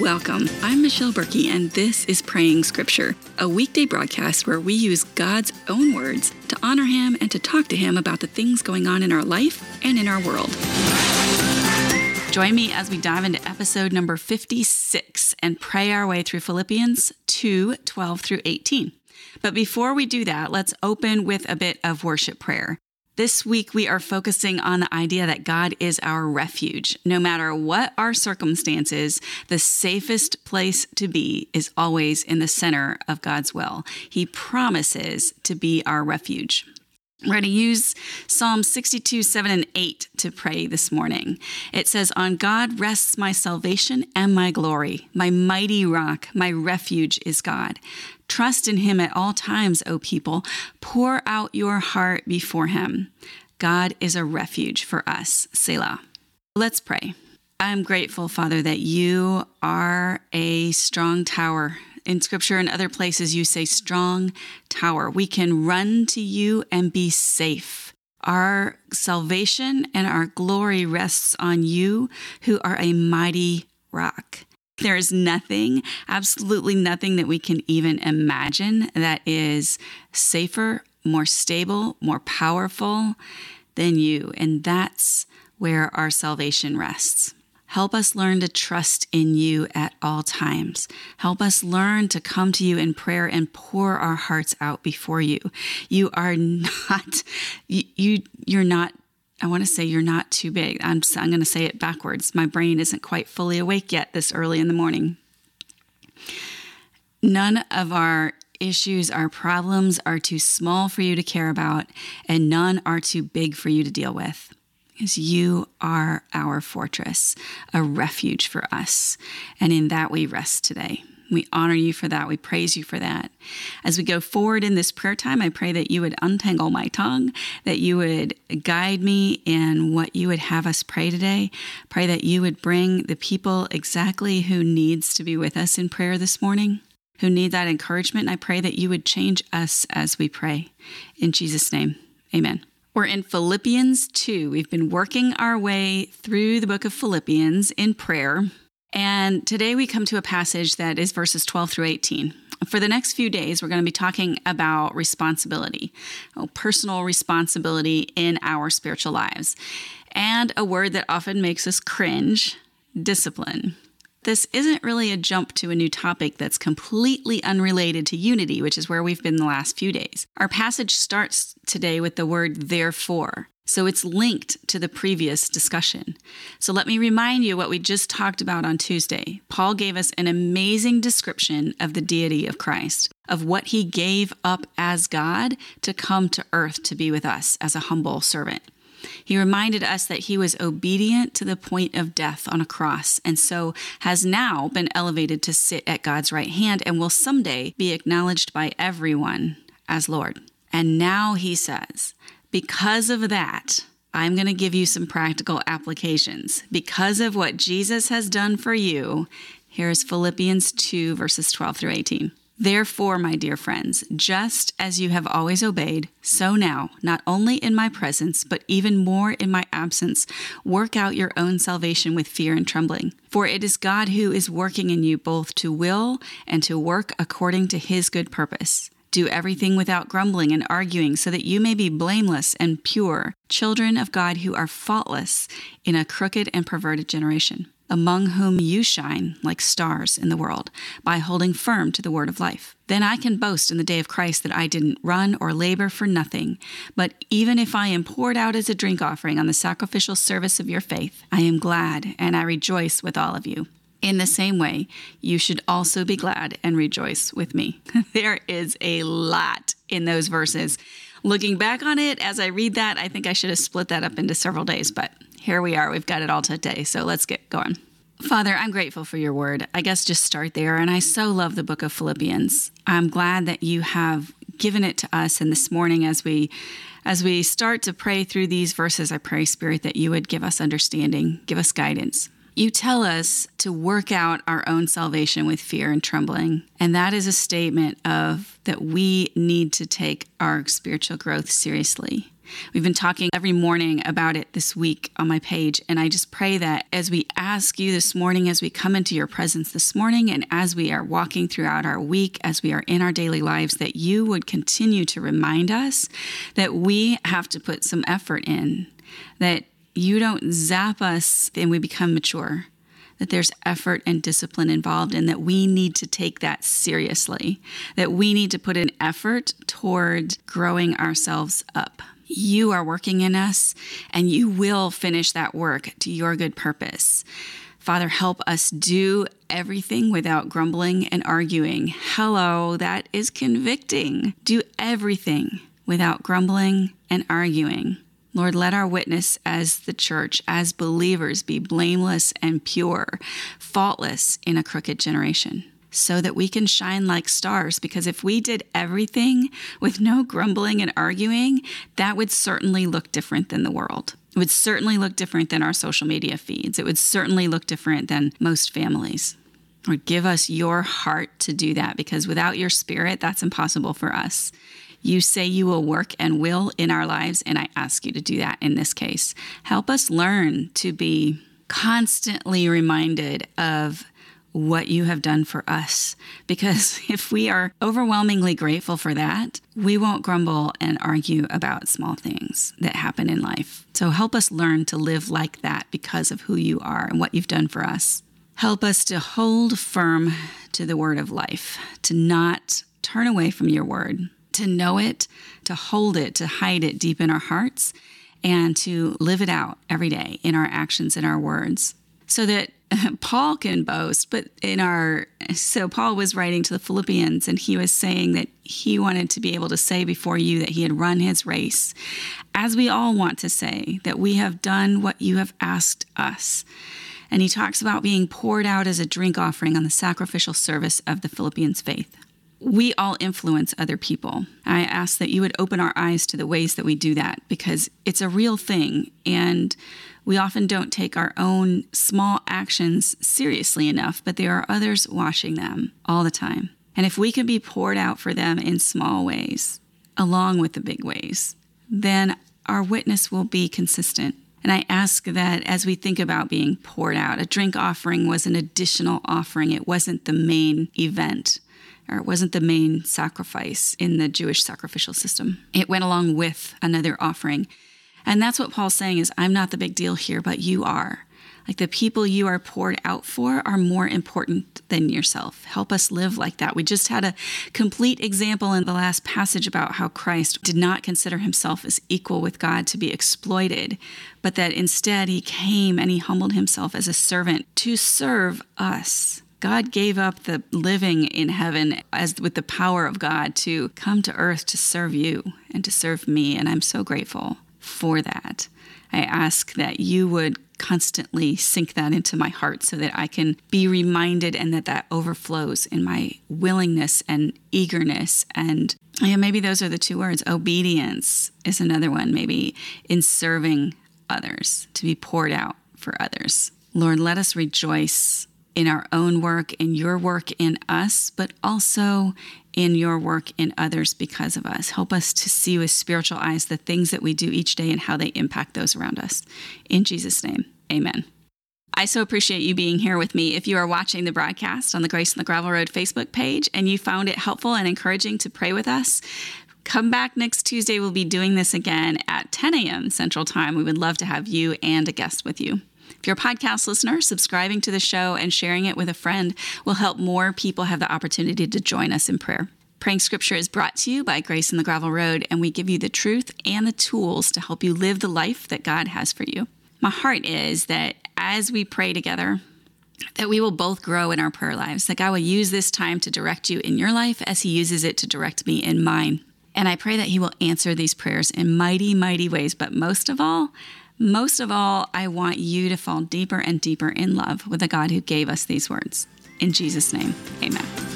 Welcome. I'm Michelle Berkey, and this is Praying Scripture, a weekday broadcast where we use God's own words to honor Him and to talk to Him about the things going on in our life and in our world. Join me as we dive into episode number 56 and pray our way through Philippians 2 12 through 18. But before we do that, let's open with a bit of worship prayer. This week, we are focusing on the idea that God is our refuge. No matter what our circumstances, the safest place to be is always in the center of God's will. He promises to be our refuge. We're going to use Psalm 62, 7, and 8 to pray this morning. It says, On God rests my salvation and my glory. My mighty rock, my refuge is God. Trust in him at all times, O people. Pour out your heart before him. God is a refuge for us. Selah. Let's pray. I'm grateful, Father, that you are a strong tower in scripture and other places, you say strong tower. We can run to you and be safe. Our salvation and our glory rests on you, who are a mighty rock. There is nothing, absolutely nothing that we can even imagine that is safer, more stable, more powerful than you. And that's where our salvation rests. Help us learn to trust in you at all times. Help us learn to come to you in prayer and pour our hearts out before you. You are not, you, you you're not I want to say you're not too big. I'm, I'm going to say it backwards. My brain isn't quite fully awake yet this early in the morning. None of our issues, our problems are too small for you to care about, and none are too big for you to deal with Because you are our fortress, a refuge for us. And in that we rest today. We honor you for that. We praise you for that. As we go forward in this prayer time, I pray that you would untangle my tongue, that you would guide me in what you would have us pray today. Pray that you would bring the people exactly who needs to be with us in prayer this morning, who need that encouragement. I pray that you would change us as we pray. In Jesus' name, amen. We're in Philippians 2. We've been working our way through the book of Philippians in prayer. And today we come to a passage that is verses 12 through 18. For the next few days, we're going to be talking about responsibility, oh, personal responsibility in our spiritual lives, and a word that often makes us cringe discipline. This isn't really a jump to a new topic that's completely unrelated to unity, which is where we've been the last few days. Our passage starts today with the word therefore. So it's linked to the previous discussion. So let me remind you what we just talked about on Tuesday. Paul gave us an amazing description of the deity of Christ, of what he gave up as God to come to earth to be with us as a humble servant. He reminded us that he was obedient to the point of death on a cross, and so has now been elevated to sit at God's right hand and will someday be acknowledged by everyone as Lord. And now he says, because of that, I'm going to give you some practical applications. Because of what Jesus has done for you, here's Philippians 2, verses 12 through 18. Therefore, my dear friends, just as you have always obeyed, so now, not only in my presence, but even more in my absence, work out your own salvation with fear and trembling. For it is God who is working in you both to will and to work according to his good purpose. Do everything without grumbling and arguing, so that you may be blameless and pure, children of God who are faultless in a crooked and perverted generation among whom you shine like stars in the world, by holding firm to the word of life. Then I can boast in the day of Christ that I didn't run or labor for nothing, but even if I am poured out as a drink offering on the sacrificial service of your faith, I am glad and I rejoice with all of you. In the same way, you should also be glad and rejoice with me. there is a lot in those verses. Looking back on it, as I read that, I think I should have split that up into several days, but here we are. We've got it all today. So let's get going. Father, I'm grateful for your word. I guess just start there. And I so love the book of Philippians. I'm glad that you have given it to us. And this morning, as we as we start to pray through these verses, I pray, Spirit, that you would give us understanding, give us guidance. You tell us to work out our own salvation with fear and trembling. And that is a statement of that we need to take our spiritual growth seriously. We've been talking every morning about it this week on my page. And I just pray that as we ask you this morning, as we come into your presence this morning, and as we are walking throughout our week, as we are in our daily lives, that you would continue to remind us that we have to put some effort in, that you don't zap us and we become mature that there's effort and discipline involved and that we need to take that seriously, that we need to put an effort toward growing ourselves up. You are working in us and you will finish that work to your good purpose. Father, help us do everything without grumbling and arguing. Hello, that is convicting. Do everything without grumbling and arguing. Lord, let our witness as the church, as believers, be blameless and pure, faultless in a crooked generation, so that we can shine like stars. Because if we did everything with no grumbling and arguing, that would certainly look different than the world. It would certainly look different than our social media feeds. It would certainly look different than most families. Or give us your heart to do that because without your spirit, that's impossible for us. You say you will work and will in our lives, and I ask you to do that in this case. Help us learn to be constantly reminded of what you have done for us. Because if we are overwhelmingly grateful for that, we won't grumble and argue about small things that happen in life. So help us learn to live like that because of who you are and what you've done for us. Help us to hold firm to the word of life, to not turn away from your word, to know it, to hold it, to hide it deep in our hearts, and to live it out every day in our actions and our words. So that Paul can boast, but in our, so Paul was writing to the Philippians and he was saying that he wanted to be able to say before you that he had run his race, as we all want to say, that we have done what you have asked us. And he talks about being poured out as a drink offering on the sacrificial service of the Philippians' faith we all influence other people. I ask that you would open our eyes to the ways that we do that because it's a real thing. And we often don't take our own small actions seriously enough, but there are others watching them all the time. And if we can be poured out for them in small ways, along with the big ways, then our witness will be consistent. And I ask that as we think about being poured out, a drink offering was an additional offering, it wasn't the main event or it wasn't the main sacrifice in the Jewish sacrificial system. It went along with another offering. And that's what Paul's saying is I'm not the big deal here, but you are. Like the people you are poured out for are more important than yourself. Help us live like that. We just had a complete example in the last passage about how Christ did not consider himself as equal with God to be exploited, but that instead he came and he humbled himself as a servant to serve us. God gave up the living in heaven as with the power of God to come to earth to serve you and to serve me. And I'm so grateful for that. I ask that you would constantly sink that into my heart so that I can be reminded and that that overflows in my willingness and eagerness. And yeah, maybe those are the two words. Obedience is another one, maybe in serving others, to be poured out for others. Lord, let us rejoice in our own work, in your work in us, but also in your work in others because of us. Help us to see with spiritual eyes the things that we do each day and how they impact those around us. In Jesus' name, amen. I so appreciate you being here with me. If you are watching the broadcast on the Grace on the Gravel Road Facebook page and you found it helpful and encouraging to pray with us, come back next Tuesday. We'll be doing this again at 10 a.m. Central Time. We would love to have you and a guest with you. If you're a podcast listener, subscribing to the show and sharing it with a friend will help more people have the opportunity to join us in prayer. Praying Scripture is brought to you by Grace in the Gravel Road, and we give you the truth and the tools to help you live the life that God has for you. My heart is that as we pray together, that we will both grow in our prayer lives, that God will use this time to direct you in your life as He uses it to direct me in mine. And I pray that He will answer these prayers in mighty, mighty ways. But most of all, most of all, I want you to fall deeper and deeper in love with the God who gave us these words. In Jesus' name, amen.